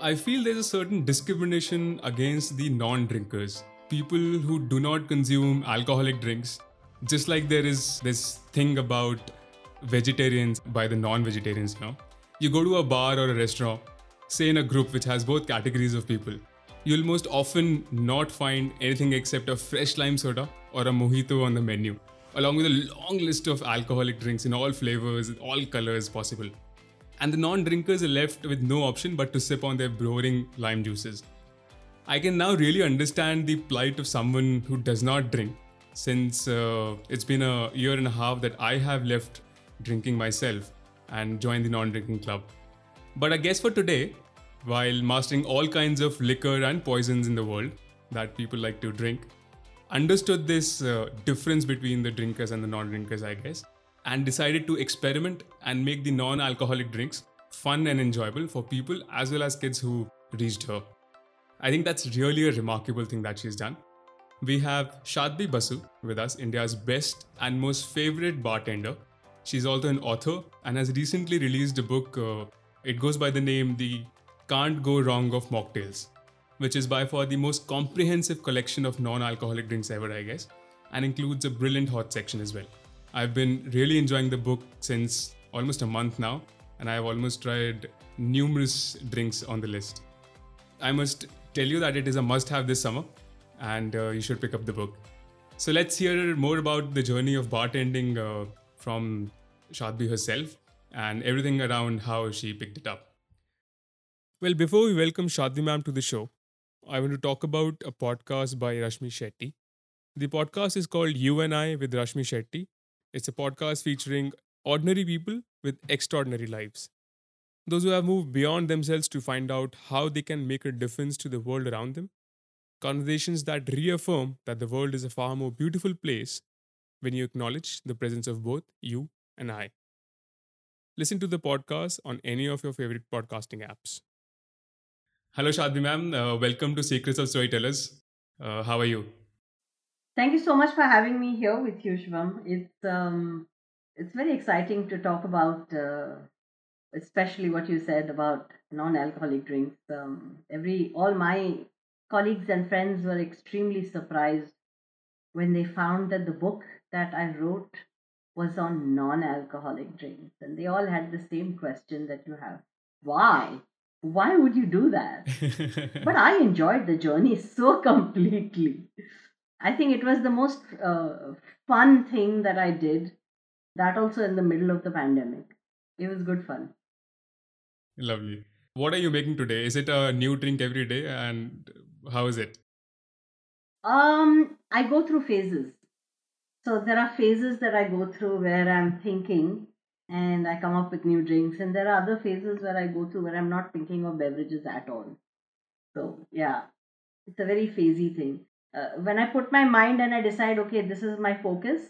I feel there's a certain discrimination against the non drinkers, people who do not consume alcoholic drinks. Just like there is this thing about vegetarians by the non vegetarians, you know. You go to a bar or a restaurant, say in a group which has both categories of people, you'll most often not find anything except a fresh lime soda or a mojito on the menu, along with a long list of alcoholic drinks in all flavors, all colors possible and the non drinkers are left with no option but to sip on their boring lime juices. I can now really understand the plight of someone who does not drink, since uh, it's been a year and a half that I have left drinking myself and joined the non drinking club. But I guess for today, while mastering all kinds of liquor and poisons in the world that people like to drink, understood this uh, difference between the drinkers and the non drinkers, I guess and decided to experiment and make the non alcoholic drinks fun and enjoyable for people as well as kids who reached her. I think that's really a remarkable thing that she's done. We have Shatbhi Basu with us, India's best and most favorite bartender. She's also an author and has recently released a book. Uh, it goes by the name The Can't Go Wrong of Mocktails, which is by far the most comprehensive collection of non alcoholic drinks ever, I guess, and includes a brilliant hot section as well. I've been really enjoying the book since almost a month now, and I've almost tried numerous drinks on the list. I must tell you that it is a must have this summer, and uh, you should pick up the book. So let's hear more about the journey of bartending uh, from Shatbhi herself and everything around how she picked it up. Well, before we welcome Shatbhi ma'am to the show, I want to talk about a podcast by Rashmi Shetty. The podcast is called You and I with Rashmi Shetty, it's a podcast featuring ordinary people with extraordinary lives. Those who have moved beyond themselves to find out how they can make a difference to the world around them. Conversations that reaffirm that the world is a far more beautiful place when you acknowledge the presence of both you and I. Listen to the podcast on any of your favorite podcasting apps. Hello, Shatbhi ma'am. Uh, welcome to Secrets of Storytellers. Uh, how are you? Thank you so much for having me here with you, Shivam. It's um, it's very exciting to talk about, uh, especially what you said about non-alcoholic drinks. Um, every all my colleagues and friends were extremely surprised when they found that the book that I wrote was on non-alcoholic drinks, and they all had the same question that you have: Why? Why would you do that? but I enjoyed the journey so completely. I think it was the most uh, fun thing that I did. That also in the middle of the pandemic. It was good fun. Lovely. What are you making today? Is it a new drink every day, and how is it? Um, I go through phases. So there are phases that I go through where I'm thinking and I come up with new drinks, and there are other phases where I go through where I'm not thinking of beverages at all. So yeah, it's a very phasey thing uh, when I put my mind and I decide, okay, this is my focus,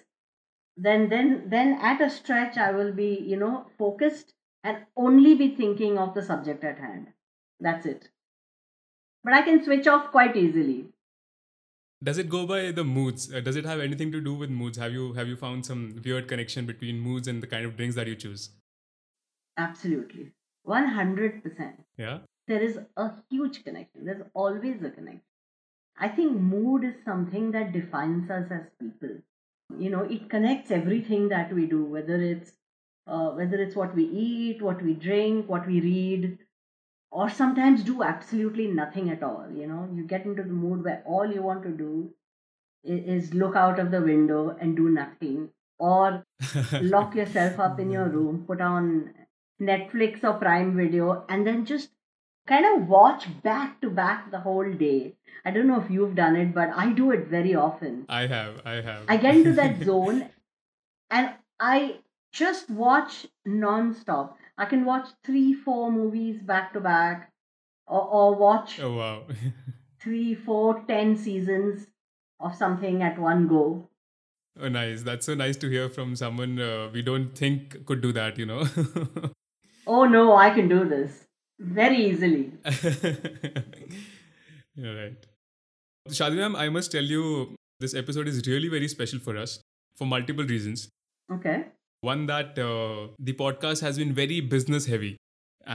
then then then at a stretch I will be, you know, focused and only be thinking of the subject at hand. That's it. But I can switch off quite easily. Does it go by the moods? Uh, does it have anything to do with moods? Have you have you found some weird connection between moods and the kind of drinks that you choose? Absolutely. 100%. Yeah. There is a huge connection. There's always a connection. I think mood is something that defines us as people. You know, it connects everything that we do, whether it's uh, whether it's what we eat, what we drink, what we read, or sometimes do absolutely nothing at all. You know, you get into the mood where all you want to do is, is look out of the window and do nothing, or lock yourself up in your room, put on Netflix or Prime Video, and then just kind of watch back to back the whole day. I don't know if you've done it, but I do it very often. I have, I have. I get into that zone and I just watch non-stop. I can watch three, four movies back to back, or, or watch oh wow, three, four, ten seasons of something at one go. Oh, nice. That's so nice to hear from someone uh, we don't think could do that. You know. oh no, I can do this very easily. You're right. Shatbhi ma'am, I must tell you, this episode is really very special for us for multiple reasons. Okay. One that uh, the podcast has been very business heavy.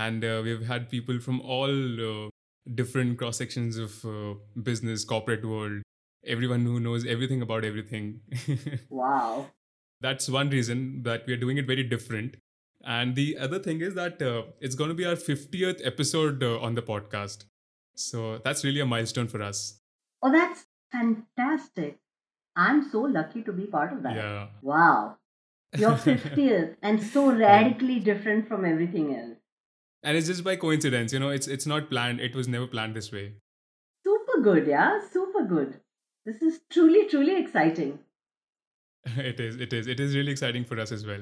and uh, we've had people from all uh, different cross sections of uh, business, corporate world, everyone who knows everything about everything. wow. That's one reason that we are doing it very different. And the other thing is that uh, it's going to be our 50th episode uh, on the podcast. So that's really a milestone for us. Oh, that's fantastic. I'm so lucky to be part of that. Yeah. Wow. You're 50th and so radically different from everything else. And it's just by coincidence, you know, it's it's not planned. It was never planned this way. Super good, yeah, super good. This is truly, truly exciting. it is, it is, it is really exciting for us as well.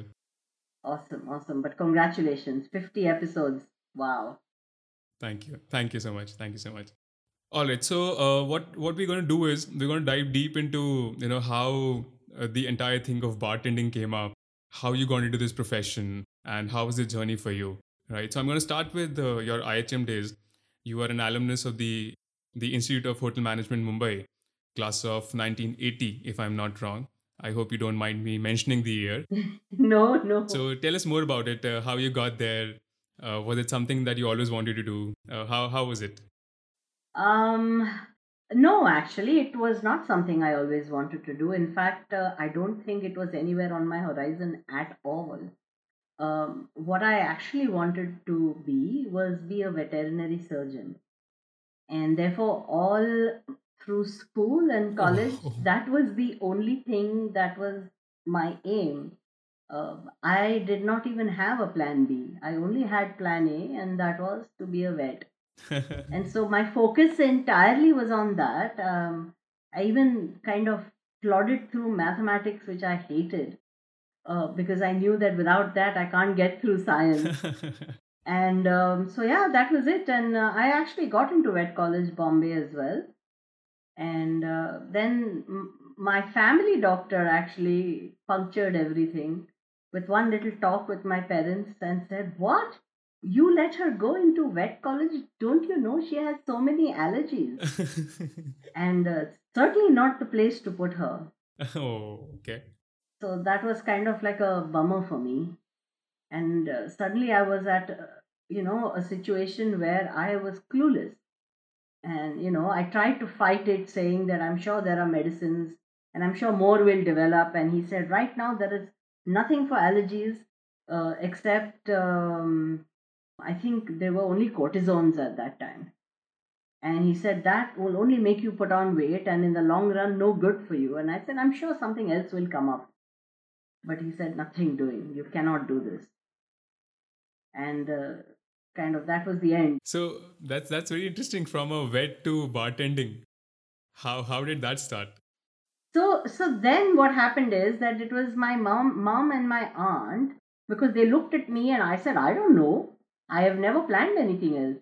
Awesome, awesome. But congratulations, 50 episodes. Wow. Thank you. Thank you so much. Thank you so much. All right. So, uh, what what we're going to do is we're going to dive deep into you know how uh, the entire thing of bartending came up, how you got into this profession, and how was the journey for you. Right. So, I'm going to start with uh, your IHM days. You are an alumnus of the the Institute of Hotel Management Mumbai, class of 1980, if I'm not wrong. I hope you don't mind me mentioning the year. no, no. So, tell us more about it. Uh, how you got there. Uh, was it something that you always wanted to do? Uh, how how was it? Um, no, actually, it was not something I always wanted to do. In fact, uh, I don't think it was anywhere on my horizon at all. Um, what I actually wanted to be was be a veterinary surgeon, and therefore, all through school and college, Oh. that was the only thing that was my aim. Uh, I did not even have a plan B. I only had plan A, and that was to be a vet and so my focus entirely was on that um, i even kind of plodded through mathematics which i hated uh, because i knew that without that i can't get through science and um, so yeah that was it and uh, i actually got into vet college bombay as well and uh, then m- my family doctor actually punctured everything with one little talk with my parents and said what? You let her go into vet college? Don't you know she has so many allergies? And uh, certainly not the place to put her. Oh, okay. so that was kind of like a bummer for me. And uh, suddenly i was at uh, you know a situation where i was clueless and you know i tried to fight it saying that i'm sure there are medicines and i'm sure more will develop and he said right now there is nothing for allergies uh, except um, I think there were only cortisones at that time. And he said that will only make you put on weight and in the long run, no good for you. And I said, I'm sure something else will come up. But he said, nothing doing. You cannot do this. And uh, kind of that was the end. So that's that's very interesting from a vet to bartending. How how did that start? So so then what happened is that it was my mom mom and my aunt because they looked at me and I said, I don't know. I have never planned anything else.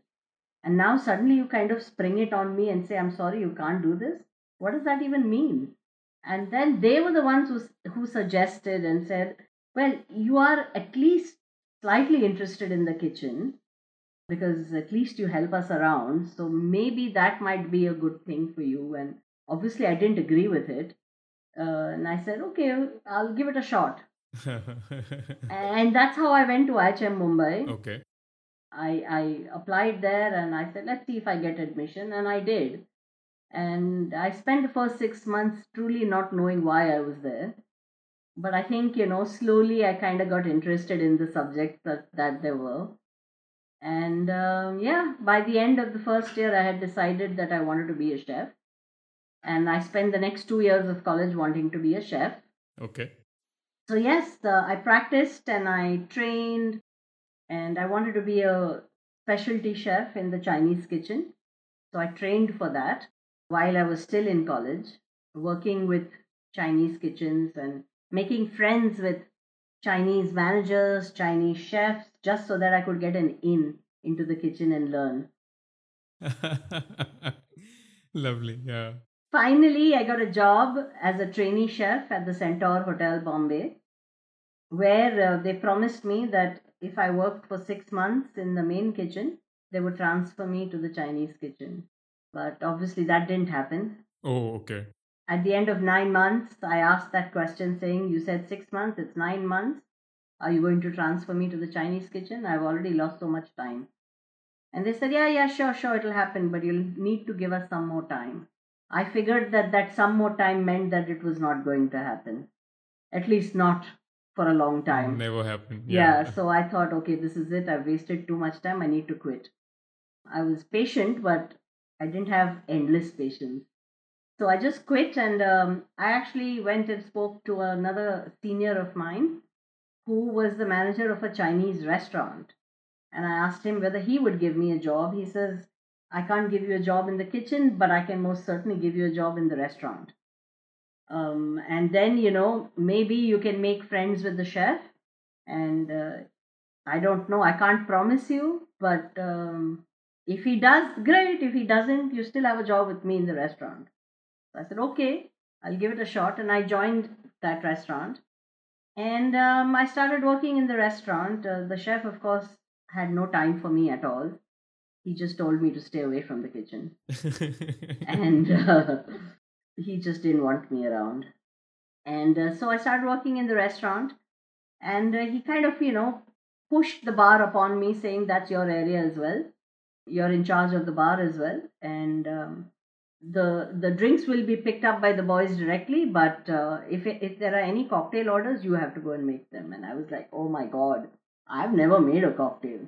And now suddenly you kind of spring it on me and say, I'm sorry, you can't do this. What does that even mean? And then they were the ones who, who suggested and said, Well, you are at least slightly interested in the kitchen because at least you help us around. So maybe that might be a good thing for you. And obviously, I didn't agree with it. Uh, and I said, Okay, I'll give it a shot. And that's how I went to IHM Mumbai. okay. I, I applied there and I said, let's see if I get admission. And I did. And I spent the first six months truly not knowing why I was there. But I think, you know, slowly I kind of got interested in the subjects that, that there were. And um, yeah, by the end of the first year, I had decided that I wanted to be a chef. And I spent the next two years of college wanting to be a chef. Okay. So, yes, uh, I practiced and I trained and I wanted to be a specialty chef in the Chinese kitchen. So I trained for that while I was still in college, working with Chinese kitchens and making friends with Chinese managers, Chinese chefs, just so that I could get an in into the kitchen and learn. Lovely. Yeah. Finally, I got a job as a trainee chef at the Centaur Hotel Bombay, where uh, they promised me that if I worked for six months in the main kitchen, they would transfer me to the Chinese kitchen. But obviously, that didn't happen. Oh, okay. At the end of nine months, I asked that question saying, You said six months, it's nine months. Are you going to transfer me to the Chinese kitchen? I've already lost so much time. And they said, Yeah, yeah, sure, sure, it'll happen, but you'll need to give us some more time. I figured that that some more time meant that it was not going to happen, at least not for a long time. Never happened. Yeah. yeah, so I thought, okay, this is it. I've wasted too much time. I need to quit. I was patient, but I didn't have endless patience. So I just quit and um, I actually went and spoke to another senior of mine who was the manager of a Chinese restaurant. And I asked him whether he would give me a job. He says, I can't give you a job in the kitchen, but I can most certainly give you a job in the restaurant. Um, and then, you know, maybe you can make friends with the chef. And uh, I don't know, I can't promise you, but um, if he does, great. If he doesn't, you still have a job with me in the restaurant. So I said, okay, I'll give it a shot. And I joined that restaurant. And um, I started working in the restaurant. Uh, the chef, of course, had no time for me at all. He just told me to stay away from the kitchen. and uh, he just didn't want me around. And uh, so I started working in the restaurant. And uh, he kind of, you know, pushed the bar upon me, saying, That's your area as well. You're in charge of the bar as well. And um, the the drinks will be picked up by the boys directly but uh, if if there are any cocktail orders you have to go and make them. And i was like oh my god i've never made a cocktail.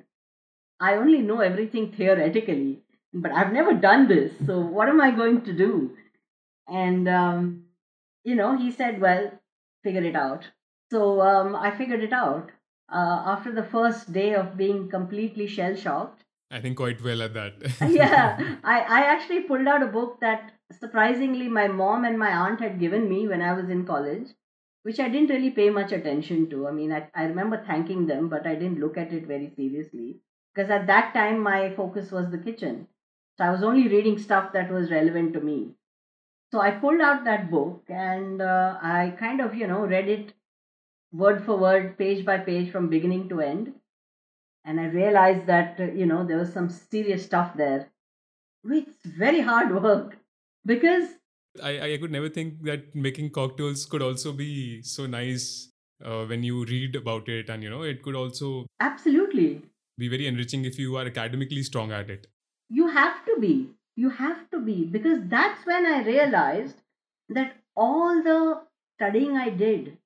I only know everything theoretically but i've never done this. So what am i going to do? And um, you know he said well figure it out. So um, i figured it out. Uh, after the first day of being completely shell shocked I think quite well at that. yeah, I, I actually pulled out a book that surprisingly my mom and my aunt had given me when I was in college, which I didn't really pay much attention to. I mean, I, I remember thanking them, but I didn't look at it very seriously because at that time my focus was the kitchen. So I was only reading stuff that was relevant to me. So I pulled out that book and uh, I kind of, you know, read it word for word, page by page from beginning to end and I realized that uh, you know there was some serious stuff there. It's very hard work because I I could never think that making cocktails could also be so nice uh, when you read about it, and you know it could also absolutely be very enriching if you are academically strong at it. You have to be. You have to be because that's when I realized that all the studying I did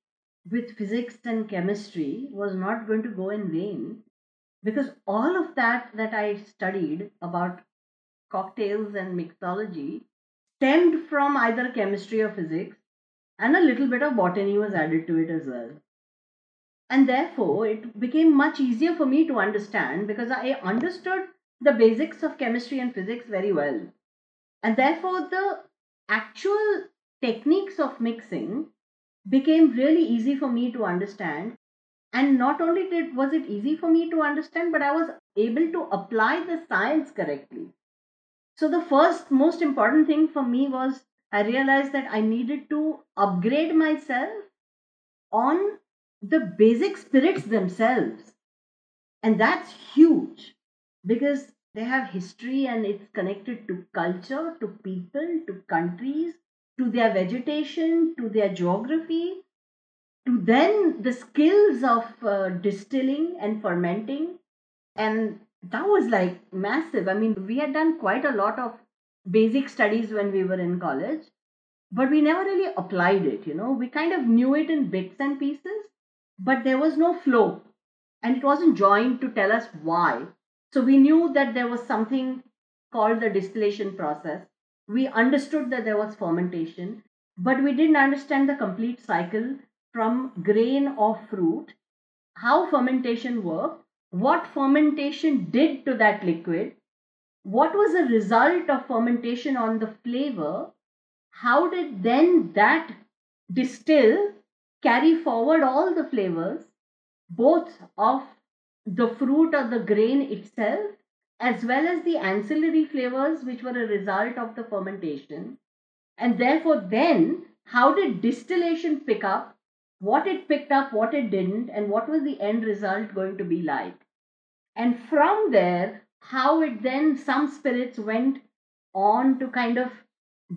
with physics and chemistry was not going to go in vain because all of that that I studied about cocktails and mixology stemmed from either chemistry or physics, and a little bit of botany was added to it as well. And therefore, it became much easier for me to understand because I understood the basics of chemistry and physics very well. And therefore, the actual techniques of mixing became really easy for me to understand and not only did was it easy for me to understand but i was able to apply the science correctly. So the first most important thing for me was i realized that i needed to upgrade myself on the basic spirits themselves. And that's huge because they have history and it's connected to culture to people to countries to their vegetation to their geography then the skills of uh, distilling and fermenting and that was like massive. I mean we had done quite a lot of basic studies when we were in college but we never really applied it you know? We kind of knew it in bits and pieces but there was no flow and it wasn't joined to tell us why. So we knew that there was something called the distillation process. We understood that there was fermentation but we didn't understand the complete cycle from grain or fruit, how fermentation worked, what fermentation did to that liquid, what was the result of fermentation on the flavor, how did then that distill carry forward all the flavors, both of the fruit or the grain itself, as well as the ancillary flavors which were a result of the fermentation. And therefore, then, how did distillation pick up what it picked up, what it didn't, and what was the end result going to be like. And from there, how it then, some spirits went on to kind of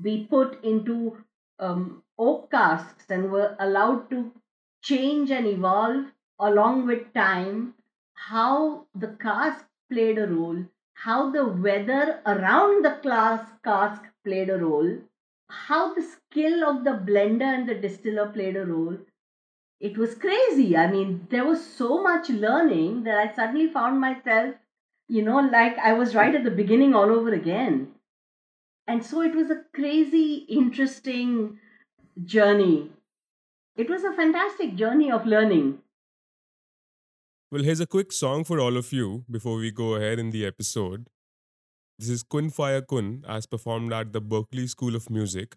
be put into um, oak casks and were allowed to change and evolve along with time, how the cask played a role, how the weather around the class cask played a role, how the skill of the blender and the distiller played a role. It was crazy. I mean, there was so much learning that I suddenly found myself, you know, like I was right at the beginning all over again. And so it was a crazy, interesting journey. It was a fantastic journey of learning. Well, here's a quick song for all of you before we go ahead in the episode. This is Kun Faya Kun, as performed at the Berklee School of Music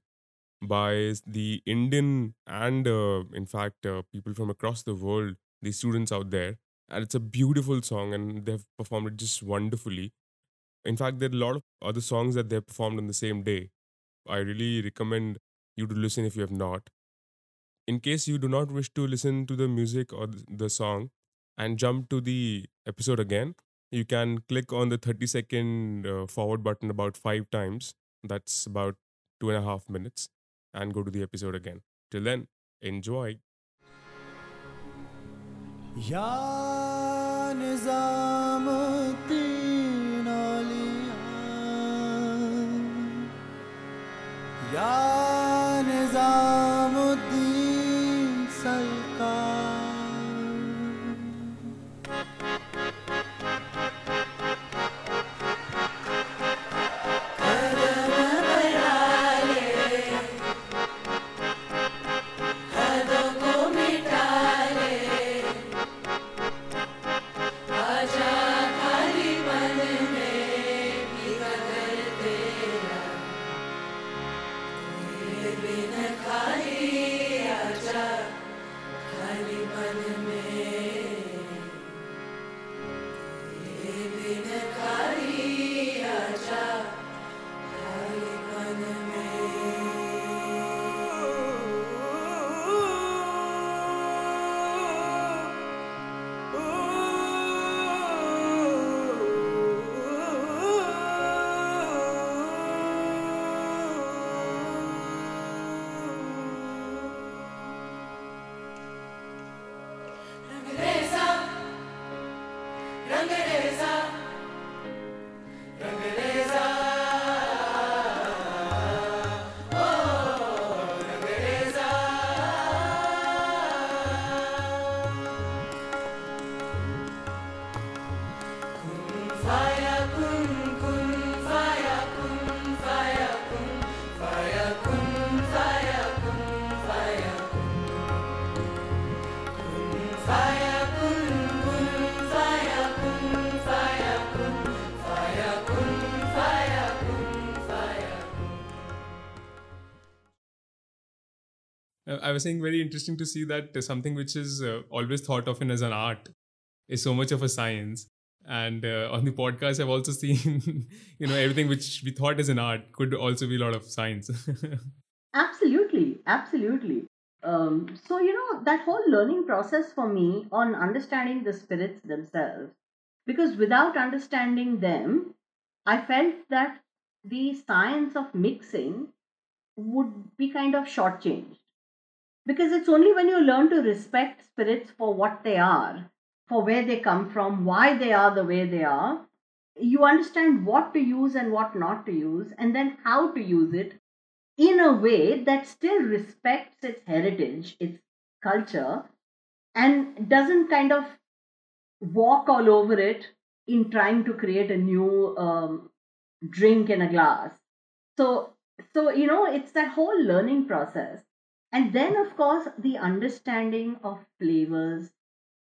by the Indian and, uh, in fact, uh, people from across the world, the students out there. And it's a beautiful song, and they've performed it just wonderfully. In fact, there are a lot of other songs that they've performed on the same day. I really recommend you to listen if you have not. In case you do not wish to listen to the music or the song and jump to the episode again, you can click on the 30 second uh, forward button about five times. That's about two and a half minutes and go to the episode again. Till then, enjoy. I was saying very interesting to see that something which is uh, always thought of in as an art is so much of a science. And uh, on the podcast, I've also seen, you know, everything which we thought is an art could also be a lot of science. Absolutely, absolutely. Um, so, you know, that whole learning process for me on understanding the spirits themselves, because without understanding them, I felt that the science of mixing would be kind of shortchanged. Because it's only when you learn to respect spirits for what they are, for where they come from, why they are the way they are, you understand what to use and what not to use, and then how to use it in a way that still respects its heritage, its culture, and doesn't kind of walk all over it in trying to create a new um, drink in a glass. So, so you know, it's that whole learning process, and then of course the understanding of flavors,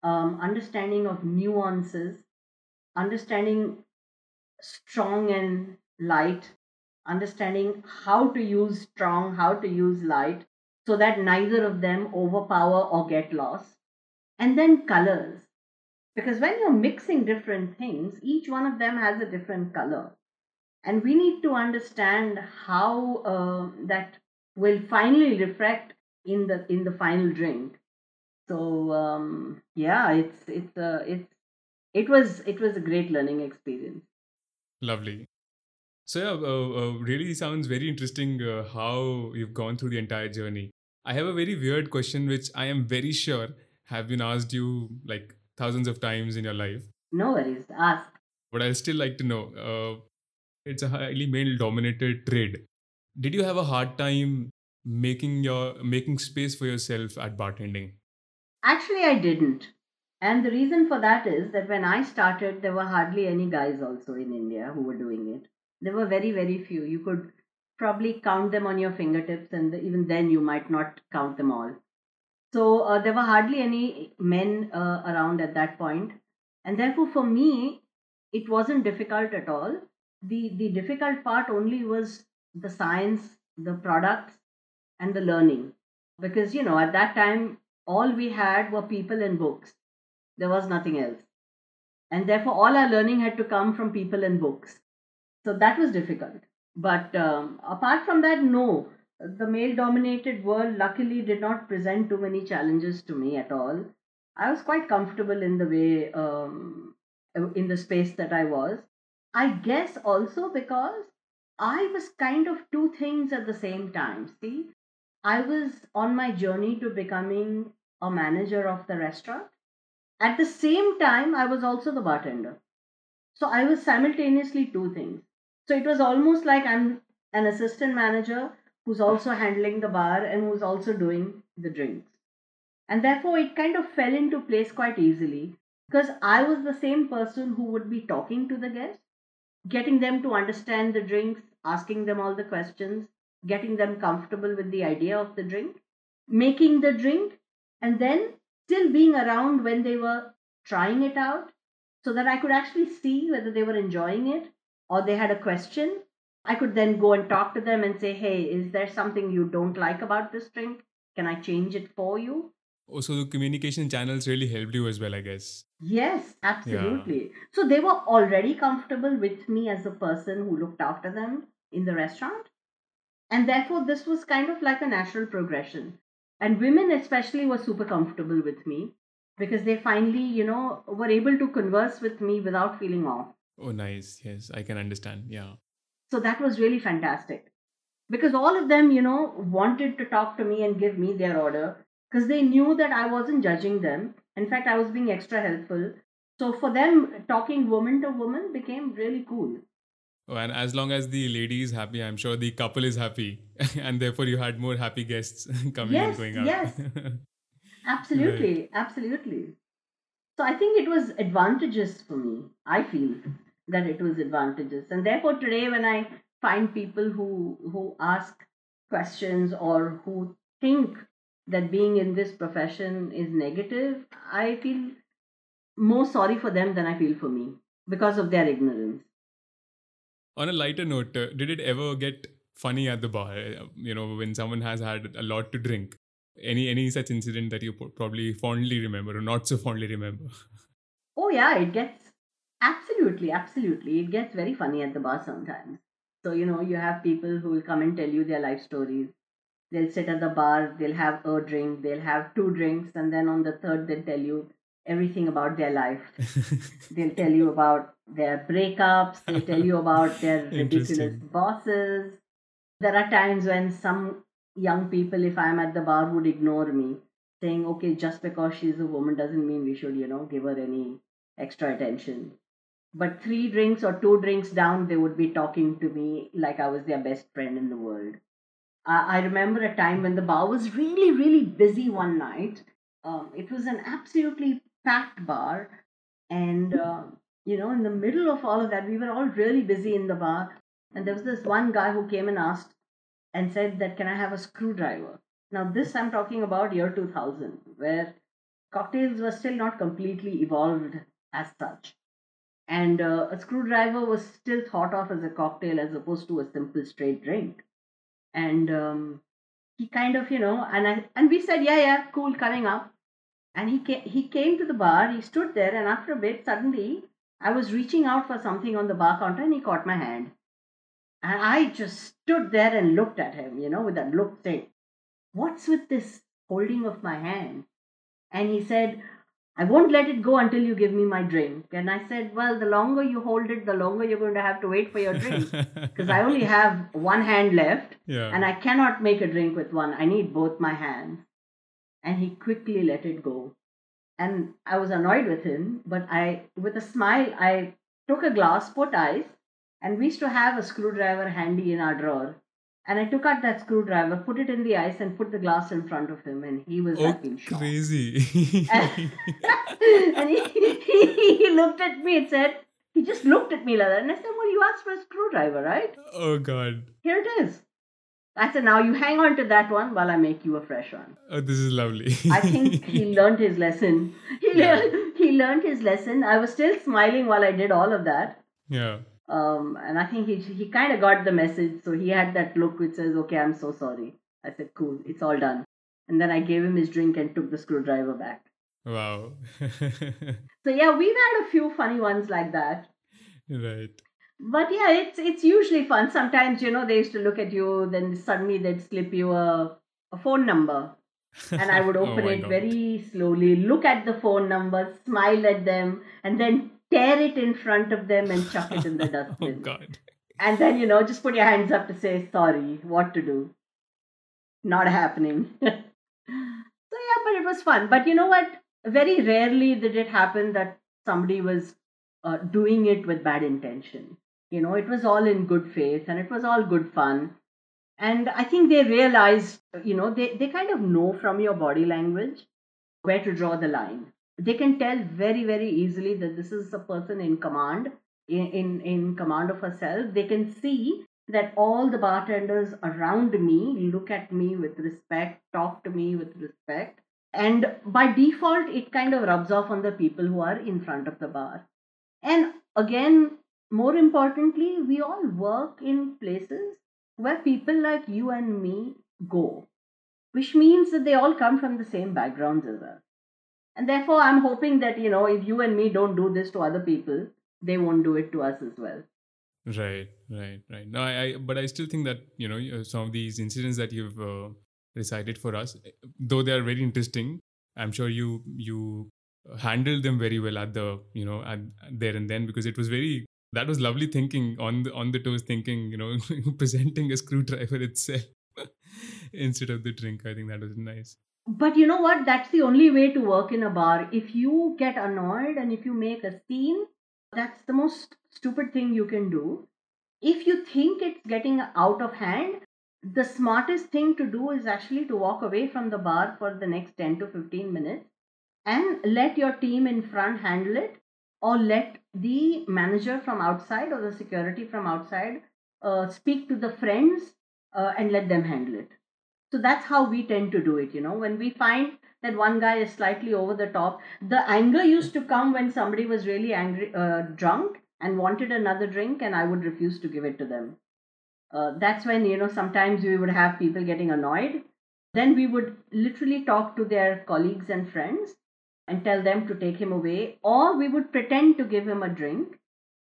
um, understanding of nuances, understanding strong and light, understanding how to use strong, how to use light, so that neither of them overpower or get lost. And then colors. Because when you're mixing different things, each one of them has a different color. And we need to understand how uh, that will finally reflect in the in the final drink. So um, yeah, it's it's uh, it's it was it was a great learning experience. Lovely. So yeah, uh, uh, really sounds very interesting uh, how you've gone through the entire journey. I have a very weird question, which I am very sure have been asked you like thousands of times in your life. No worries. Ask. But I'll still like to know. Uh, it's a highly male-dominated trade. Did you have a hard time making your making space for yourself at bartending? Actually, I didn't. And the reason for that is that when I started, there were hardly any guys also in India who were doing it. There were very, very few. You could probably count them on your fingertips, and even then, you might not count them all. So uh, there were hardly any men uh, around at that point, and therefore, for me, it wasn't difficult at all. the The difficult part only was the science, the products, and the learning, because you know at that time all we had were people and books. There was nothing else, and therefore all our learning had to come from people and books. So that was difficult. But um, apart from that, no the male dominated world luckily did not present too many challenges to me at all. I was quite comfortable in the way, um, in the space that I was. I guess also because I was kind of two things at the same time. See, I was on my journey to becoming a manager of the restaurant. At the same time, I was also the bartender. So I was simultaneously two things. So it was almost like I'm an assistant manager who's also handling the bar and who's also doing the drinks. And therefore, it kind of fell into place quite easily because I was the same person who would be talking to the guests, getting them to understand the drinks, asking them all the questions, getting them comfortable with the idea of the drink, making the drink, and then still being around when they were trying it out so that I could actually see whether they were enjoying it or they had a question I could then go and talk to them and say, hey, is there something you don't like about this drink? Can I change it for you? Oh, so the communication channels really helped you as well, I guess. Yes, absolutely. Yeah. So they were already comfortable with me as a person who looked after them in the restaurant. And therefore, this was kind of like a natural progression. And women, especially, were super comfortable with me because they finally, you know, were able to converse with me without feeling off. Oh, nice. Yes, I can understand. Yeah. So that was really fantastic because all of them, you know, wanted to talk to me and give me their order because they knew that I wasn't judging them. In fact, I was being extra helpful. So for them, talking woman to woman became really cool. Oh, and as long as the lady is happy, I'm sure the couple is happy, and therefore you had more happy guests coming yes, and going out. Yes, absolutely, right. absolutely. So I think it was advantageous for me. I feel that it was advantages and therefore today when i find people who who ask questions or who think that being in this profession is negative i feel more sorry for them than i feel for me because of their ignorance on a lighter note uh, did it ever get funny at the bar uh, you know when someone has had a lot to drink any any such incident that you probably fondly remember or not so fondly remember oh yeah it gets Absolutely, absolutely. It gets very funny at the bar sometimes. So, you know, you have people who will come and tell you their life stories. They'll sit at the bar, they'll have a drink, they'll have two drinks, and then on the third, they'll tell you everything about their life. they'll tell you about their breakups, they'll tell you about their ridiculous bosses. There are times when some young people, if I'm at the bar, would ignore me, saying, okay, just because she's a woman doesn't mean we should, you know, give her any extra attention. But three drinks or two drinks down, they would be talking to me like I was their best friend in the world. I remember a time when the bar was really, really busy one night. Um, it was an absolutely packed bar. And, uh, you know, in the middle of all of that, we were all really busy in the bar. And there was this one guy who came and asked and said that, can I have a screwdriver? Now, this I'm talking about year 2000, where cocktails were still not completely evolved as such and uh, a screwdriver was still thought of as a cocktail as opposed to a simple straight drink and um, he kind of you know and I, and we said yeah yeah cool coming up. And he came, he came to the bar he stood there and after a bit suddenly i was reaching out for something on the bar counter and he caught my hand. And i just stood there and looked at him you know with that look saying what's with this holding of my hand? And he said I won't let it go until you give me my drink. And I said, Well, the longer you hold it, the longer you're going to have to wait for your drink. Because I only have one hand left. Yeah. And I cannot make a drink with one. I need both my hands. And he quickly let it go. and I was annoyed with him. But I, with a smile, I took a glass, put ice, and we used to have a screwdriver handy in our drawer. And I took out that screwdriver, put it in the ice, and put the glass in front of him, and he was Oh, like crazy. and he, he, he looked at me and said, he just looked at me like that. And I said, Well, you asked for a screwdriver, right? oh God. Here it is. I said, Now you hang on to that one while I make you a fresh one. Oh, this is lovely. I think he learned his lesson. He, Yeah. he learned his lesson. I was still smiling while I did all of that. yeah. Um, and I think he, he kind of got the message. So he had that look which says, Okay, I'm so sorry. I said, Cool, it's all done. And then I gave him his drink and took the screwdriver back. Wow. So yeah, we've had a few funny ones like that. right. But yeah, it's it's usually fun. Sometimes you know they used to look at you, then suddenly they'd slip you a, a phone number, and I would Oh open my it God. very slowly, look at the phone number, smile at them, and then tear it in front of them and chuck it in the Oh dustbin. God. and then you know just put your hands up to say sorry, what to do. Not happening. so yeah, but it was fun. But you know what? Very rarely did it happen that somebody was uh, doing it with bad intention. You know, it was all in good faith and it was all good fun. And I think they realized, you know, they, they kind of know from your body language where to draw the line. They can tell very, very easily that this is a person in command, in, in, command of herself. They can see that all the bartenders around me look at me with respect, talk to me with respect. And by default, it kind of rubs off on the people who are in front of the bar. And again, more importantly, we all work in places where people like you and me go, which means that they all come from the same backgrounds as us. And therefore, I'm hoping that, you know, if you and me don't do this to other people, they won't do it to us as well. Right, right, right. No, I, I, but I still think that you know uh, some of these incidents that you've uh, recited for us, eh, though they are very interesting, I'm sure you you handled them very well at the you know at there and then because it was very that was lovely thinking on the on the toes thinking you know presenting a screwdriver itself instead of the drink. I think that was nice. But you know what? That's the only way to work in a bar. If you get annoyed and if you make a scene, that's the most stupid thing you can do. If you think it's getting out of hand, the smartest thing to do is actually to walk away from the bar for the next 10 to 15 minutes and let your team in front handle it or let the manager from outside or the security from outside uh, speak to the friends uh, and let them handle it so that's how we tend to do it you know. When we find that one guy is slightly over the top the anger used to come when somebody was really angry uh, drunk and wanted another drink and i would refuse to give it to them. Uh, that's when you know sometimes we would have people getting annoyed. Then we would literally talk to their colleagues and friends and tell them to take him away or we would pretend to give him a drink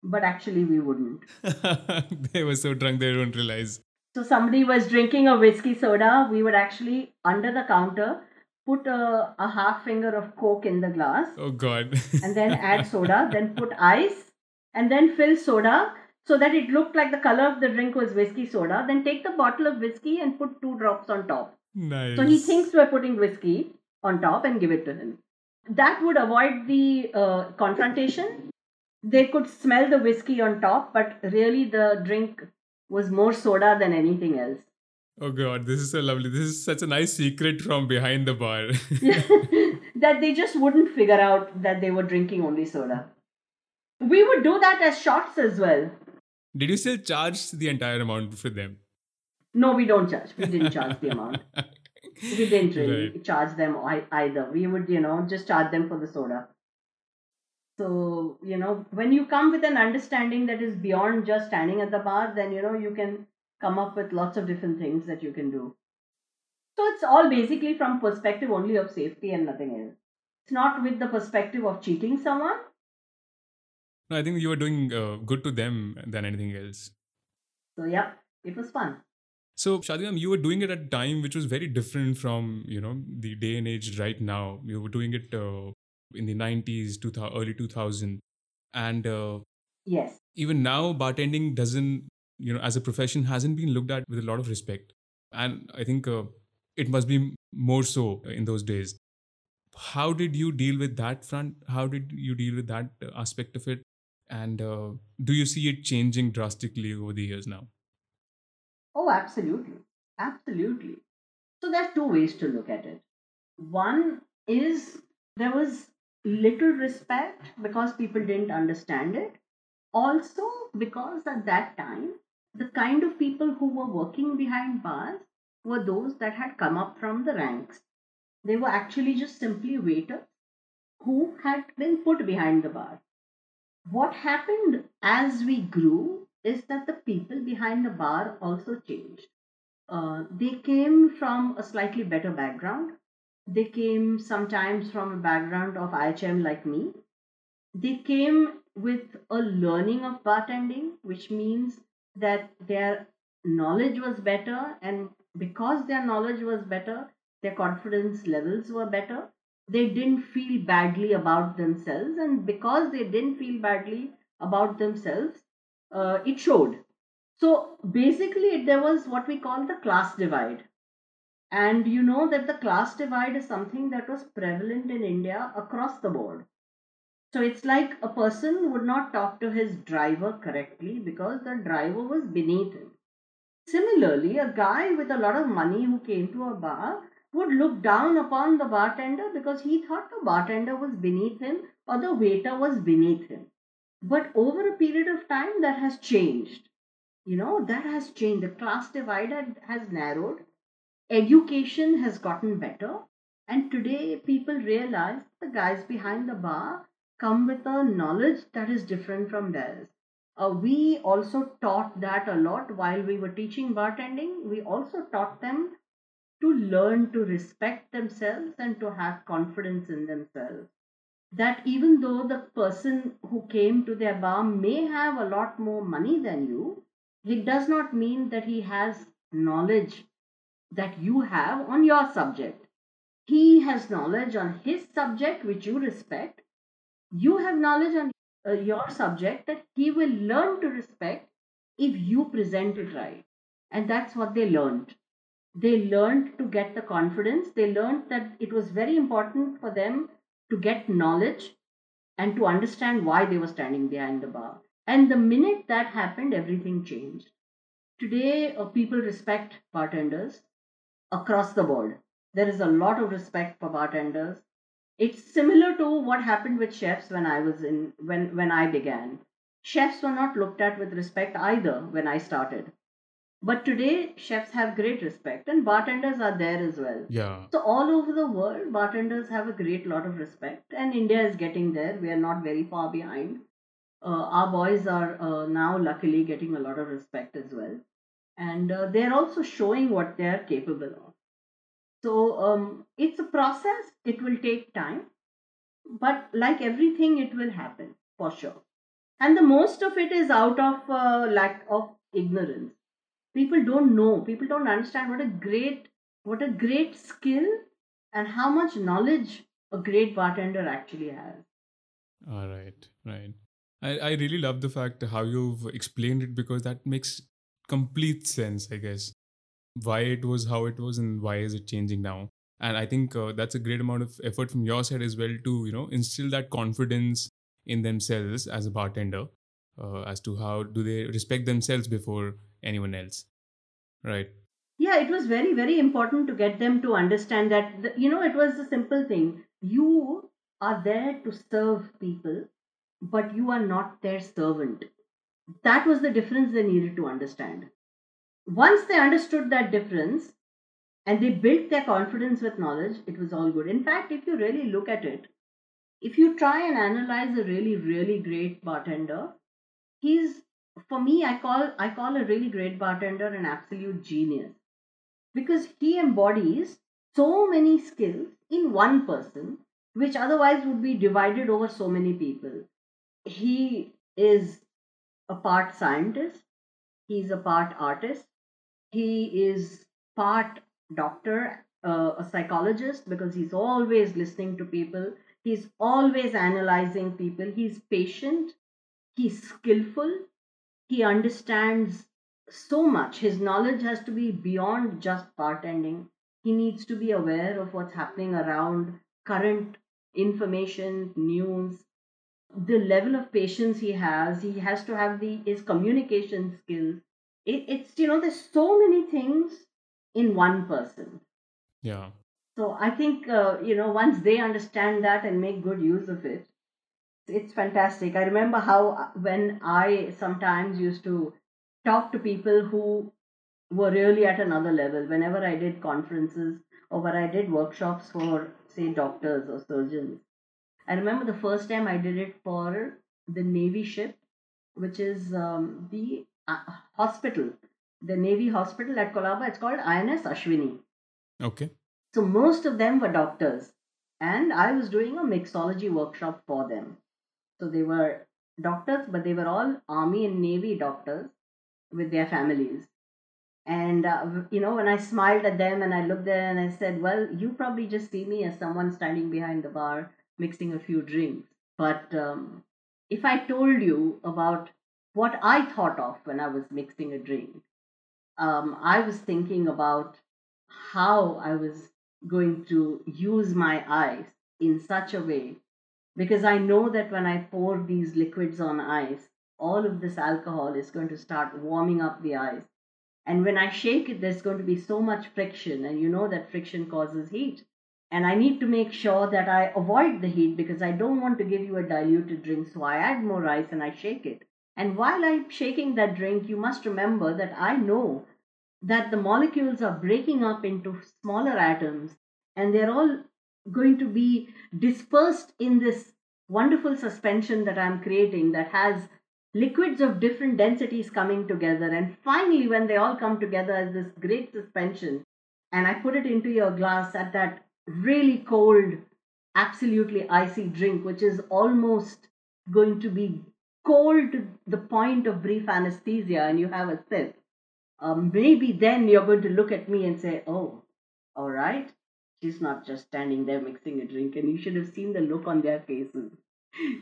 but actually we wouldn't. They were so drunk they don't realize. So somebody was drinking a whiskey soda we would actually under the counter put a, a half finger of coke in the glass. Oh God. and then add soda then put ice and then fill soda so that it looked like the color of the drink was whiskey soda. Then take the bottle of whiskey and put two drops on top. Nice. so he thinks we're putting whiskey on top and give it to him. That would avoid the uh, confrontation. They could smell the whiskey on top but really the drink was more soda than anything else Oh God, this is so lovely. This is such a nice secret from behind the bar. that they just wouldn't figure out that they were drinking only soda. We would do that as shots as well. Did you still charge the entire amount for them? No, we don't charge. We didn't charge the amount. We didn't really Right. charge them either. We would, you know, just charge them for the soda. So, you know, when you come with an understanding that is beyond just standing at the bar, then, you know, you can come up with lots of different things that you can do. So it's all basically from perspective only of safety and nothing else. It's not with the perspective of cheating someone. No, I think you were doing uh, good to them than anything else. So, yeah, it was fun. So, Shadinam, you were doing it at a time which was very different from you know the day and age right now. You were doing it uh, in the nineties, two thou- early two thousand, and uh, Yes. even now, bartending doesn't you know as a profession hasn't been looked at with a lot of respect, and I think uh, it must be more so in those days. how did you deal with that front? How did you deal with that aspect of it? And uh, do you see it changing drastically over the years now? Oh, absolutely. Absolutely. So there's two ways to look at it. One is there was little respect because people didn't understand it. Also, because at that time, the kind of people who were working behind bars were those that had come up from the ranks. They were actually just simply waiters who had been put behind the bar. What happened as we grew is that the people behind the bar also changed. Uh, they came from a slightly better background. They came sometimes from a background of IHM like me. They came with a learning of bartending, which means that their knowledge was better, and because their knowledge was better, their confidence levels were better. They didn't feel badly about themselves, and because they didn't feel badly about themselves, uh, it showed. So basically, there was what we call the class divide. And you know that the class divide is something that was prevalent in India across the board. So it's like a person would not talk to his driver correctly because the driver was beneath him. Similarly, a guy with a lot of money who came to a bar would look down upon the bartender because he thought the bartender was beneath him or the waiter was beneath him. But over a period of time, that has changed. You know, that has changed. The class divide has narrowed, education has gotten better, and today people realize the guys behind the bar come with a knowledge that is different from theirs. Uh, we also taught that a lot while we were teaching bartending. We also taught them to learn to respect themselves and to have confidence in themselves. That even though the person who came to their bar may have a lot more money than you, it does not mean that he has knowledge that you have on your subject. He has knowledge on his subject, which you respect. You have knowledge on uh, your subject that he will learn to respect if you present it right. And that's what they learned. They learned to get the confidence. They learned that it was very important for them to get knowledge and to understand why they were standing behind the bar. And the minute that happened, everything changed. Today, uh, people respect bartenders across the board. There is a lot of respect for bartenders. It's similar to what happened with chefs when I was in when when I began. Chefs were not looked at with respect either when I started. But today, chefs have great respect, and bartenders are there as well. Yeah. So all over the world, bartenders have a great lot of respect, and India is getting there. We are not very far behind. Uh, our boys are uh, now luckily getting a lot of respect as well, and uh, they're also showing what they are capable of. So um, it's a process. It will take time, but like everything, it will happen for sure. And the most of it is out of uh, lack of ignorance people don't know people don't understand what a great what a great skill and how much knowledge a great bartender actually has All right, right. I, I really love the fact how you've explained it because that makes complete sense, I guess. Why it was how it was and why is it changing now. And I think uh, that's a great amount of effort from your side as well to, you know, instill that confidence in themselves as a bartender uh, as to how do they respect themselves before anyone else. Right. yeah it was very very important to get them to understand that the, you know it was a simple thing you are there to serve people but you are not their servant that was the difference they needed to understand. Once they understood that difference and they built their confidence with knowledge it was all good. In fact if you really look at it if you try and analyze a really really great bartender he's for me i call i call a really great bartender an absolute genius. Because he embodies so many skills in one person which otherwise would be divided over so many people. He is a part scientist he's a part artist he is part doctor uh, a psychologist because he's always listening to people he's always analyzing people he's patient he's skillful he understands so much. His knowledge has to be beyond just bartending. He needs to be aware of what's happening around current information, news, the level of patience he has. He has to have the his communication skills. It, it's you know there's so many things in one person. Yeah. So I think uh, you know once they understand that and make good use of it, it's fantastic. I remember how uh, when I sometimes used to talk to people who were really at another level. Whenever I did conferences or when I did workshops for say doctors or surgeons, I remember the first time I did it for the Navy ship, which is um, the uh, hospital, the Navy hospital at Colaba. It's called INS Ashwini. Okay. So most of them were doctors, and I was doing a mixology workshop for them. So they were doctors, but they were all Army and Navy doctors with their families. And uh, you know, when I smiled at them and I looked there and I said, "Well, you probably just see me as someone standing behind the bar mixing a few drinks. But um, if I told you about what I thought of when I was mixing a drink, um, I was thinking about how I was going to use my ice in such a way because I know that when I pour these liquids on ice, all of this alcohol is going to start warming up the ice. And when I shake it, there's going to be so much friction, and you know that friction causes heat. And I need to make sure that I avoid the heat because I don't want to give you a diluted drink. So I add more ice and I shake it. And while I'm shaking that drink, you must remember that I know that the molecules are breaking up into smaller atoms and they're all going to be dispersed in this wonderful suspension that I'm creating that has liquids of different densities coming together. And finally, when they all come together as this great suspension, and I put it into your glass at that really cold, absolutely icy drink, which is almost going to be cold to the point of brief anesthesia, and you have a sip, um, maybe then you're going to look at me and say, Oh, all right, she's not just standing there mixing a drink, and you should have seen the look on their faces.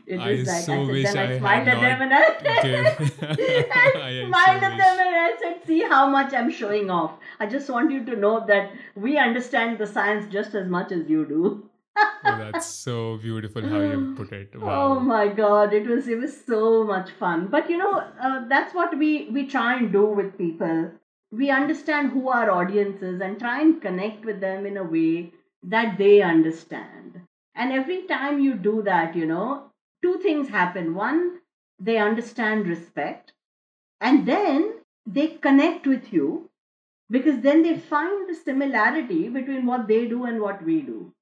It I was like, so I wish I, I smiled at them and I, I smiled so at wish. them and I said, see how much I'm showing off. I just want you to know that we understand the science just as much as you do. Oh, that's so beautiful how you put it. Oh my god, it was it was so much fun. But you know, uh, that's what we we try and do with people. We understand who our audience is and try and connect with them in a way that they understand. And every time you do that, you know, two things happen. One, they understand respect, and then they connect with you because then they find the similarity between what they do and what we do.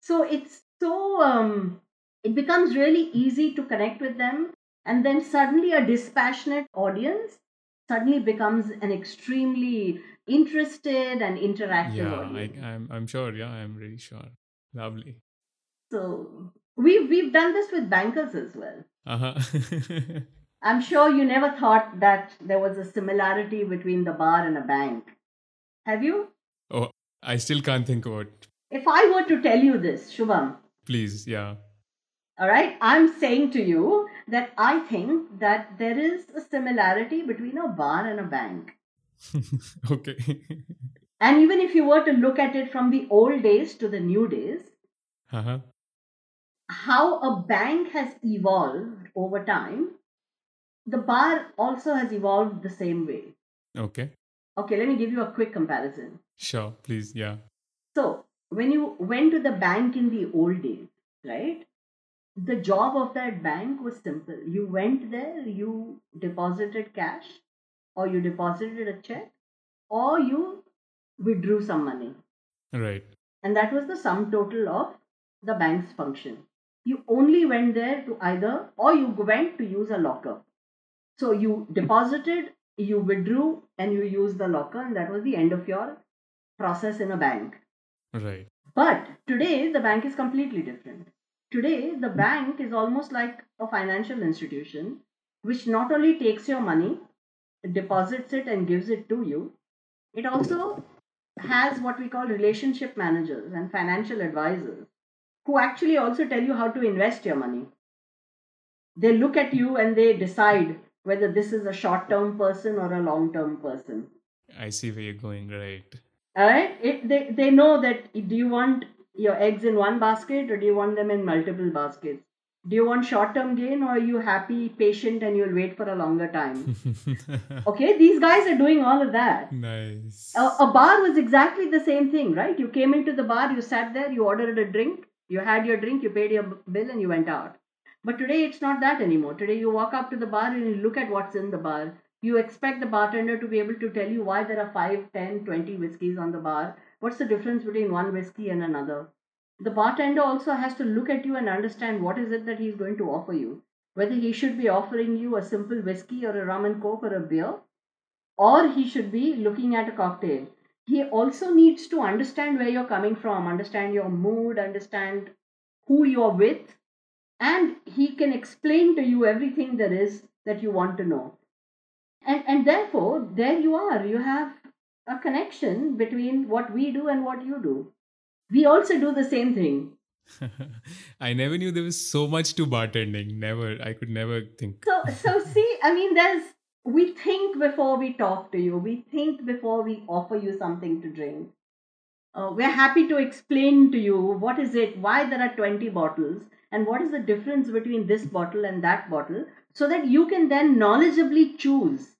So it's so um, it becomes really easy to connect with them and then suddenly a dispassionate audience suddenly becomes an extremely interested and interactive Yeah, I, audience I'm I'm sure. Yeah, I'm really sure. Lovely. So we've we've done this with bankers as well Uh-huh. i'm sure you never thought that there was a similarity between the bar and a bank have you oh, I still can't think of it. if i were to tell you this shubham Please, yeah. All right, I'm saying to you that I think that there is a similarity between a bar and a bank. okay. And even if you were to look at it from the old days to the new days, uh-huh. How a bank has evolved over time, the bar also has evolved the same way. Okay. Okay, let me give you a quick comparison. Sure. Please, yeah. So, when you went to the bank in the old days, right? The job of that bank was simple. You went there, you deposited cash, or you deposited a check, or you withdrew some money. Right. And that was the sum total of the bank's function. You only went there to either, or you went to use a locker. So you deposited, you withdrew, and you used the locker, and that was the end of your process in a bank. Right. But today, the bank is completely different. Today, the bank is almost like a financial institution which not only takes your money, deposits it, and gives it to you, it also has what we call relationship managers and financial advisors who actually also tell you how to invest your money. They look at you and they decide whether this is a short term person or a long term person. I see where you're going. Right. All right, it, they they know that do you want your eggs in one basket or do you want them in multiple baskets? Do you want short term gain or are you happy, patient, and you'll wait for a longer time? okay, these guys are doing all of that. nice. A, a bar was exactly the same thing, right? You came into the bar, you sat there, you ordered a drink, you had your drink, you paid your bill, and you went out. But today it's not that anymore. Today you walk up to the bar and you look at what's in the bar. You expect the bartender to be able to tell you why there are 5, 10, 20 whiskeys on the bar. What's the difference between one whiskey and another? The bartender also has to look at you and understand what is it that he's going to offer you. Whether he should be offering you a simple whiskey or a rum and coke or a beer, or he should be looking at a cocktail. He also needs to understand where you're coming from, understand your mood, understand who you're with, and he can explain to you everything there is that you want to know. And, and therefore, there you are. You have a connection between what we do and what you do. We also do the same thing. I never knew there was so much to bartending. Never. I could never think. So, so see, I mean, there's we think before we talk to you. We think before we offer you something to drink. Uh, we're happy to explain to you what is it, why there are 20 bottles, and what is the difference between this bottle and that bottle, so that you can then knowledgeably choose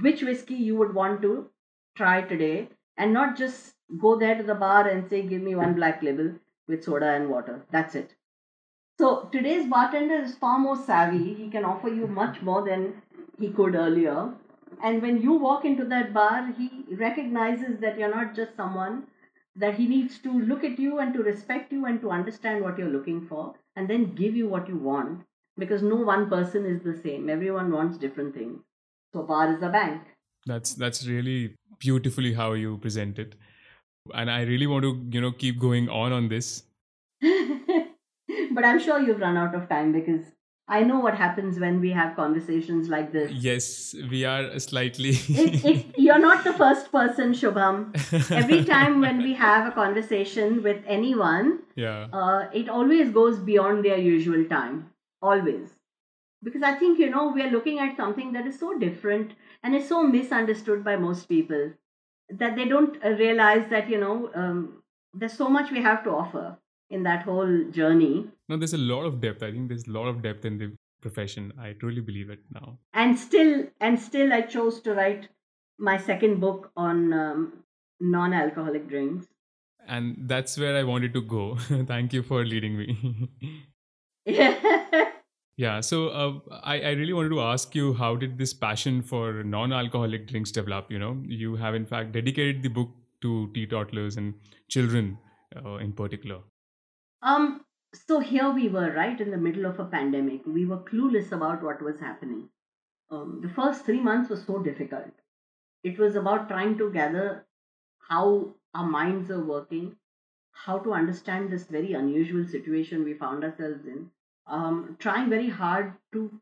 which whiskey you would want to try today, and not just go there to the bar and say, "Give me one black label with soda and water." That's it. So today's bartender is far more savvy. He can offer you much more than he could earlier. And when you walk into that bar, he recognizes that you're not just someone, that he needs to look at you and to respect you and to understand what you're looking for and then give you what you want because no one person is the same. Everyone wants different things. So, bar is a bank. That's that's really beautifully how you present it. And I really want to, you know, keep going on on this. but I'm sure you've run out of time because I know what happens when we have conversations like this. Yes, we are slightly. it, it, you're not the first person, Shubham. Every time when we have a conversation with anyone, yeah. uh, it always goes beyond their usual time. Always. Because I think, you know, we are looking at something that is so different and is so misunderstood by most people that they don't realize that, you know, um, there's so much we have to offer in that whole journey. No, there's a lot of depth. I think there's a lot of depth in the profession. I truly believe it now. And still, and still, I chose to write my second book on um, non-alcoholic drinks. And that's where I wanted to go. Thank you for leading me. yeah. So uh, I, I really wanted to ask you, how did this passion for non-alcoholic drinks develop? You know, you have in fact dedicated the book to teetotalers and children uh, in particular. Um, so here we were, right in the middle of a pandemic. We were clueless about what was happening. Um, the first three months was so difficult. It was about trying to gather how our minds are working, how to understand this very unusual situation we found ourselves in, um, trying very hard to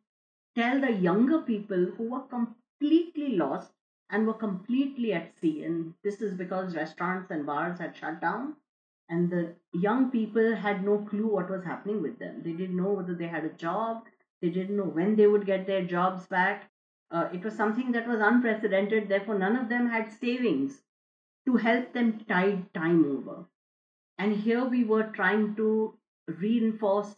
tell the younger people who were completely lost and were completely at sea. And this is because restaurants and bars had shut down and the young people had no clue what was happening with them. They didn't know whether they had a job, they didn't know when they would get their jobs back. Uh, it was something that was unprecedented, therefore, none of them had savings to help them tide time over. And here we were trying to reinforce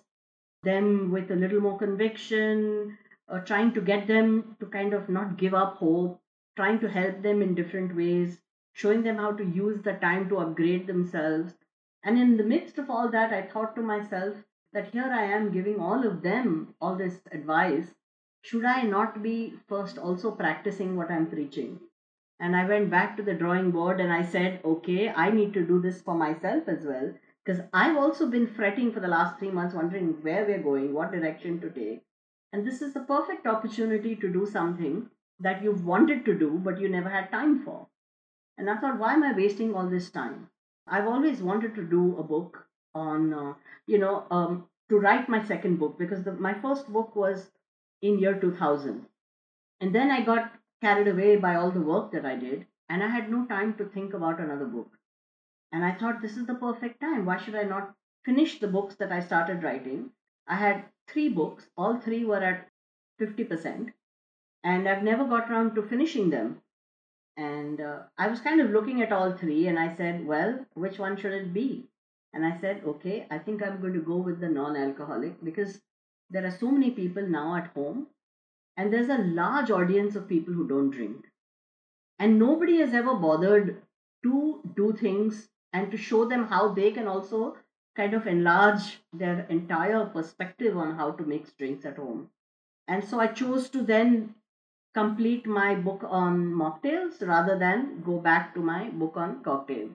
them with a little more conviction, uh, trying to get them to kind of not give up hope, trying to help them in different ways, showing them how to use the time to upgrade themselves and in the midst of all that, I thought to myself that here I am giving all of them all this advice. Should I not be first also practicing what I'm preaching? And I went back to the drawing board and I said, okay, I need to do this for myself as well. Because I've also been fretting for the last three months, wondering where we're going, what direction to take. And this is the perfect opportunity to do something that you've wanted to do, but you never had time for. And I thought, why am I wasting all this time? I've always wanted to do a book on, uh, you know, um, to write my second book because the, my first book was in year 2000. And then I got carried away by all the work that I did, and I had no time to think about another book. And I thought, this is the perfect time. Why should I not finish the books that I started writing? I had three books, all three were at 50%, and I've never got around to finishing them. And uh, I was kind of looking at all three and I said, well, which one should it be? And I said, okay, I think I'm going to go with the non alcoholic because there are so many people now at home, and there's a large audience of people who don't drink. And nobody has ever bothered to do things and to show them how they can also kind of enlarge their entire perspective on how to make drinks at home. And so I chose to then complete my book on mocktails rather than go back to my book on cocktails.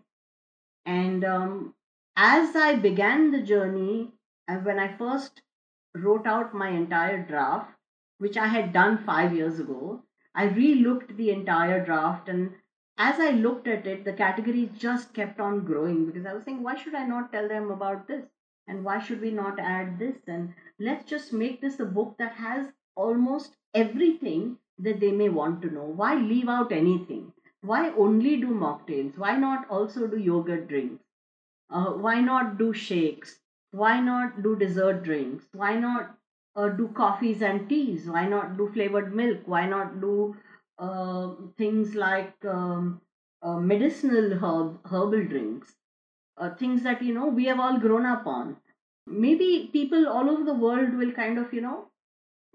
And um, as I began the journey, when I first wrote out my entire draft, which I had done five years ago, I re looked the entire draft. And as I looked at it, the category just kept on growing because I was saying, why should I not tell them about this? And why should we not add this? And let's just make this a book that has almost everything that they may want to know. Why leave out anything? Why only do mocktails? Why not also do yogurt drinks? Uh, why not do shakes? Why not do dessert drinks? Why not uh, do coffees and teas? Why not do flavored milk? Why not do uh, things like um, uh, medicinal herb, herbal drinks? Uh, things that you know we have all grown up on. Maybe people all over the world will kind of you know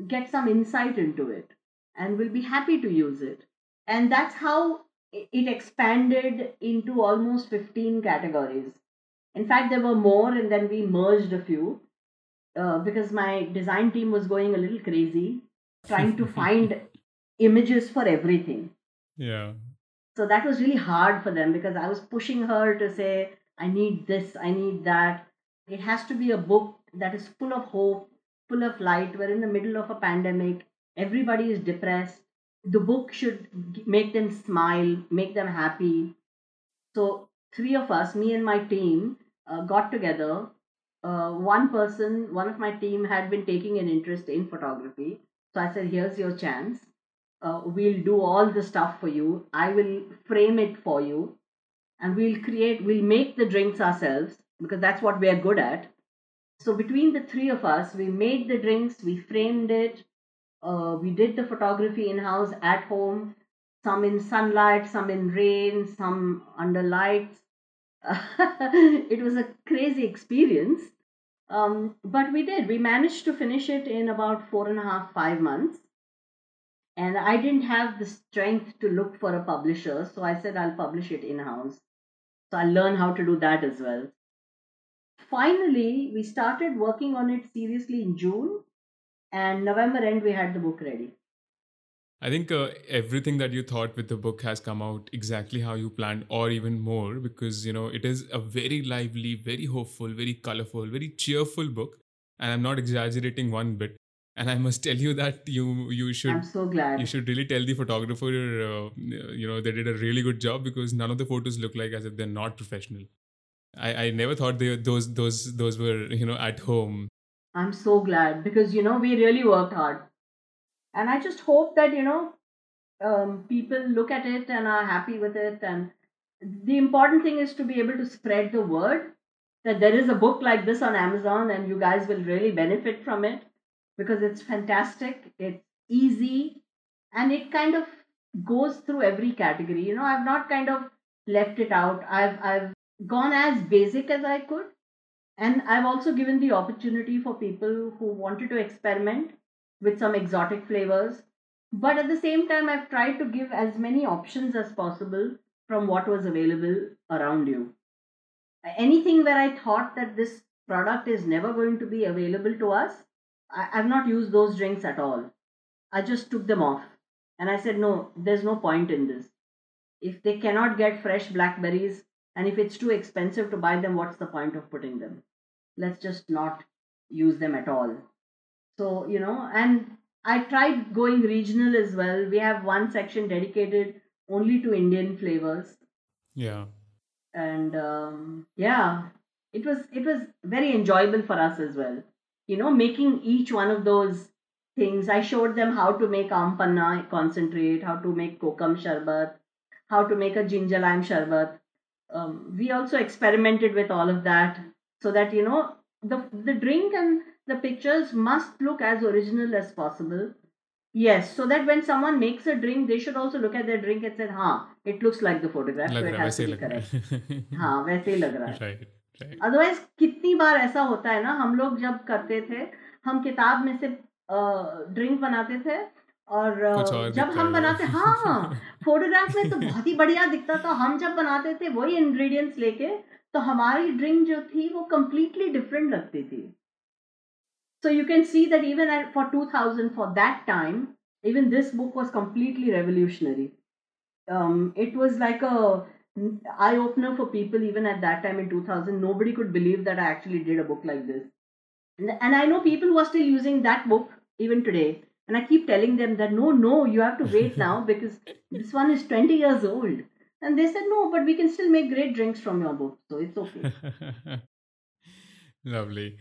get some insight into it and will be happy to use it. And that's how it expanded into almost 15 categories. In fact, there were more, and then we merged a few uh, because my design team was going a little crazy trying to find images for everything. Yeah. So that was really hard for them because I was pushing her to say, I need this, I need that. It has to be a book that is full of hope, full of light. We're in the middle of a pandemic, everybody is depressed. The book should make them smile, make them happy. So, three of us, me and my team, uh, got together. Uh, one person, one of my team had been taking an interest in photography. So I said, Here's your chance. Uh, we'll do all the stuff for you. I will frame it for you. And we'll create, we'll make the drinks ourselves because that's what we are good at. So between the three of us, we made the drinks, we framed it, uh, we did the photography in house at home, some in sunlight, some in rain, some under lights. it was a crazy experience. Um, but we did. We managed to finish it in about four and a half, five months. And I didn't have the strength to look for a publisher, so I said I'll publish it in house. So I'll learn how to do that as well. Finally, we started working on it seriously in June, and November end we had the book ready. I think uh, everything that you thought with the book has come out exactly how you planned, or even more, because you know it is a very lively, very hopeful, very colorful, very cheerful book, and I'm not exaggerating one bit. And I must tell you that you you should I'm so glad. you should really tell the photographer uh, you know they did a really good job because none of the photos look like as if they're not professional. I, I never thought they those those those were you know at home. I'm so glad because you know we really worked hard, and I just hope that you know um, people look at it and are happy with it. And the important thing is to be able to spread the word that there is a book like this on Amazon, and you guys will really benefit from it because it's fantastic. It's easy, and it kind of goes through every category. You know, I've not kind of left it out. I've I've gone as basic as I could. And I've also given the opportunity for people who wanted to experiment with some exotic flavors. But at the same time, I've tried to give as many options as possible from what was available around you. Anything where I thought that this product is never going to be available to us, I, I've not used those drinks at all. I just took them off. And I said, no, there's no point in this. If they cannot get fresh blackberries, and if it's too expensive to buy them, what's the point of putting them? Let's just not use them at all. So, you know, and I tried going regional as well. We have one section dedicated only to Indian flavors. Yeah. And um, yeah, it was it was very enjoyable for us as well. You know, making each one of those things. I showed them how to make aam panna concentrate, how to make kokum sharbat, how to make a ginger lime sharbat um, we also experimented with all of that so that you know the the drink and the pictures must look as original as possible yes so that when someone makes a drink they should also look at their drink and say ha it looks like the photograph so it has to be correct है हाँ वैसे ही लग रहा है right right. Otherwise कितनी बार ऐसा होता है ना हम लोग जब करते थे हम किताब में से ड्रिंक बनाते थे और जब हम बनाते हाँ फोटोग्राफ में तो बहुत ही बढ़िया दिखता था। हम जब बनाते थे वही इंग्रेडिएंट्स लेके तो हमारी ड्रिंक जो थी वो कम्प्लीटली डिफरेंट लगती थी। So you can see that even at for two thousand for that time even this book was completely revolutionary it was like a eye opener for people even at that time in two thousand nobody could believe that I actually did a book like this and I know people was still using that book even today and i keep telling them that no no you have to wait now because this one is 20 years old and they said no but we can still make great drinks from your book so it's okay Lovely.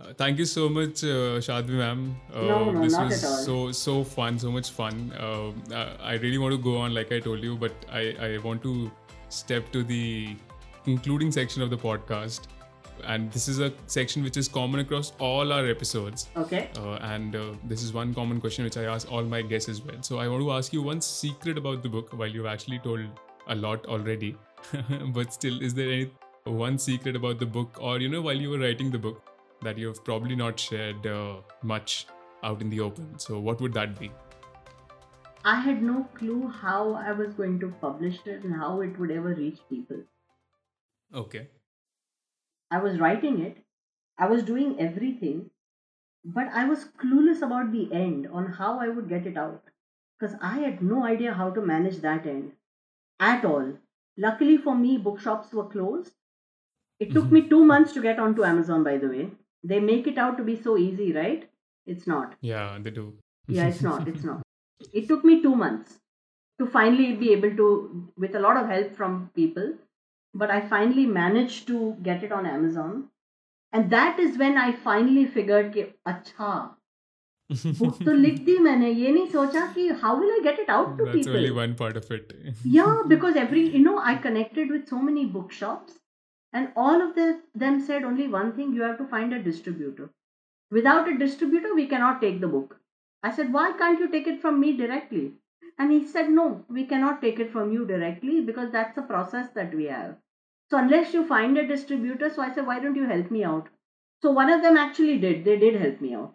Uh, thank you so much, uh, Shatbhi ma'am. Uh, No, no, this not was at all. so so fun, so much fun. Uh, uh, I really want to go on, like I told you, but I I want to step to the concluding section of the podcast, and this is a section which is common across all our episodes. okay Uh, and uh, this is one common question which I ask all my guests as well. So I want to ask you one secret about the book, while you've actually told a lot already. but still, is there any one secret about the book, or you know, while you were writing the book, that you've probably not shared uh, much out in the open? So what would that be? i had no clue how i was going to publish it and how it would ever reach people Okay. I was writing it, I was doing everything, but I was clueless about the end on how I would get it out because I had no idea how to manage that end at all. Luckily for me, bookshops were closed. It took me two mm-hmm. months to get onto Amazon, by the way. They make it out to be so easy, right? It's not. Yeah, they do. Yeah, it's not. It's not. It took me two months to finally be able to, with a lot of help from people, but I finally managed to get it on Amazon. And that is when I finally figured कि अच्छा book तो लिख दी मैंने ये नहीं सोचा कि how will I get it out to That's people only one part of it. yeah because every you know i connected with so many bookshops and all of the, them said only one thing you have to find a distributor without a distributor we cannot take the book i said why can't you take it from me directly And he said no we cannot take it from you directly because that's a process that we have. So unless you find a distributor so i said why don't you help me out? So one of them actually did. They did help me out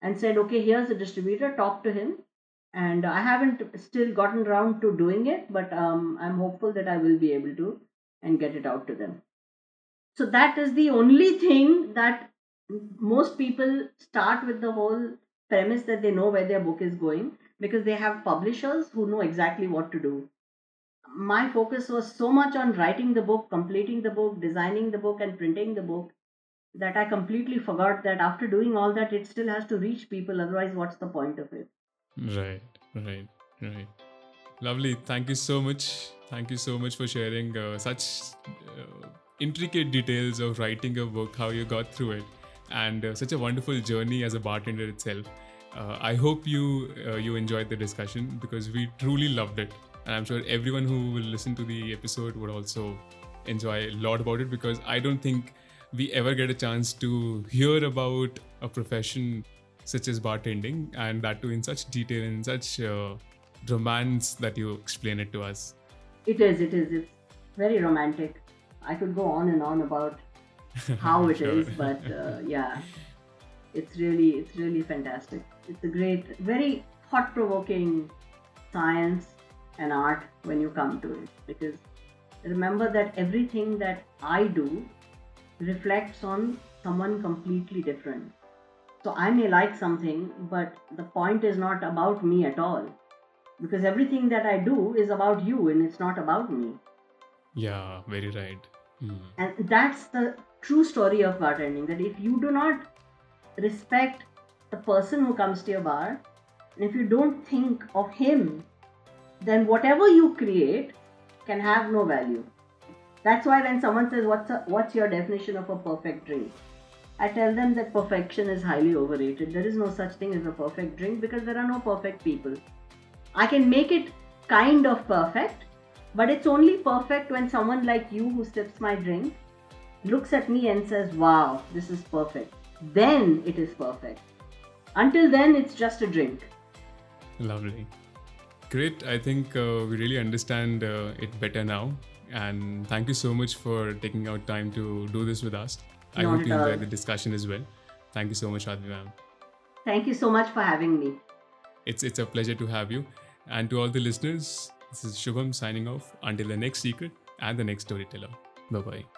and said okay here's a distributor. Talk to him. And I haven't still gotten around to doing it, but um, I'm hopeful that I will be able to and get it out to them. So that is the only thing that most people start with the whole premise that they know where their book is going because they have publishers who know exactly what to do. My focus was so much on writing the book, completing the book, designing the book, and printing the book that I completely forgot that after doing all that, it still has to reach people. Otherwise, what's the point of it? Right, right, right. Lovely. Thank you so much. Thank you so much for sharing uh, such uh, intricate details of writing a book, how you got through it, and uh, such a wonderful journey as a bartender itself. Uh, I hope you uh, you enjoyed the discussion because we truly loved it, and I'm sure everyone who will listen to the episode would also enjoy a lot about it because I don't think we ever get a chance to hear about a profession such as bartending and that too in such detail and such uh, romance that you explain it to us It is, it is. It's very romantic. I could go on and on about how it is, Sure. but uh, yeah, it's really, it's really fantastic. It's a great, very thought-provoking science and art when you come to it. Because remember that everything that I do reflects on someone completely different. So I may like something, but the point is not about me at all because everything that I do is about you and it's not about me. yeah very right Hmm. And that's the true story of bartending that if you do not respect the person who comes to your bar, and if you don't think of him, then whatever you create can have no value. That's why when someone says, What's, a, what's your definition of a perfect drink? I tell them that perfection is highly overrated. There is no such thing as a perfect drink because there are no perfect people. I can make it kind of perfect, but it's only perfect when someone like you who sips my drink looks at me and says, Wow, this is perfect. Then it is perfect. Until then, it's just a drink. lovely great i think uh, we really understand uh, it better now And thank you so much for taking out time to do this with us. I Not hope you enjoyed the discussion as well. Thank you so much, Advi ma'am. Thank you so much for having me. It's it's a pleasure to have you. And to all the listeners, this is Shubham signing off until the next secret and the next storyteller. Bye bye.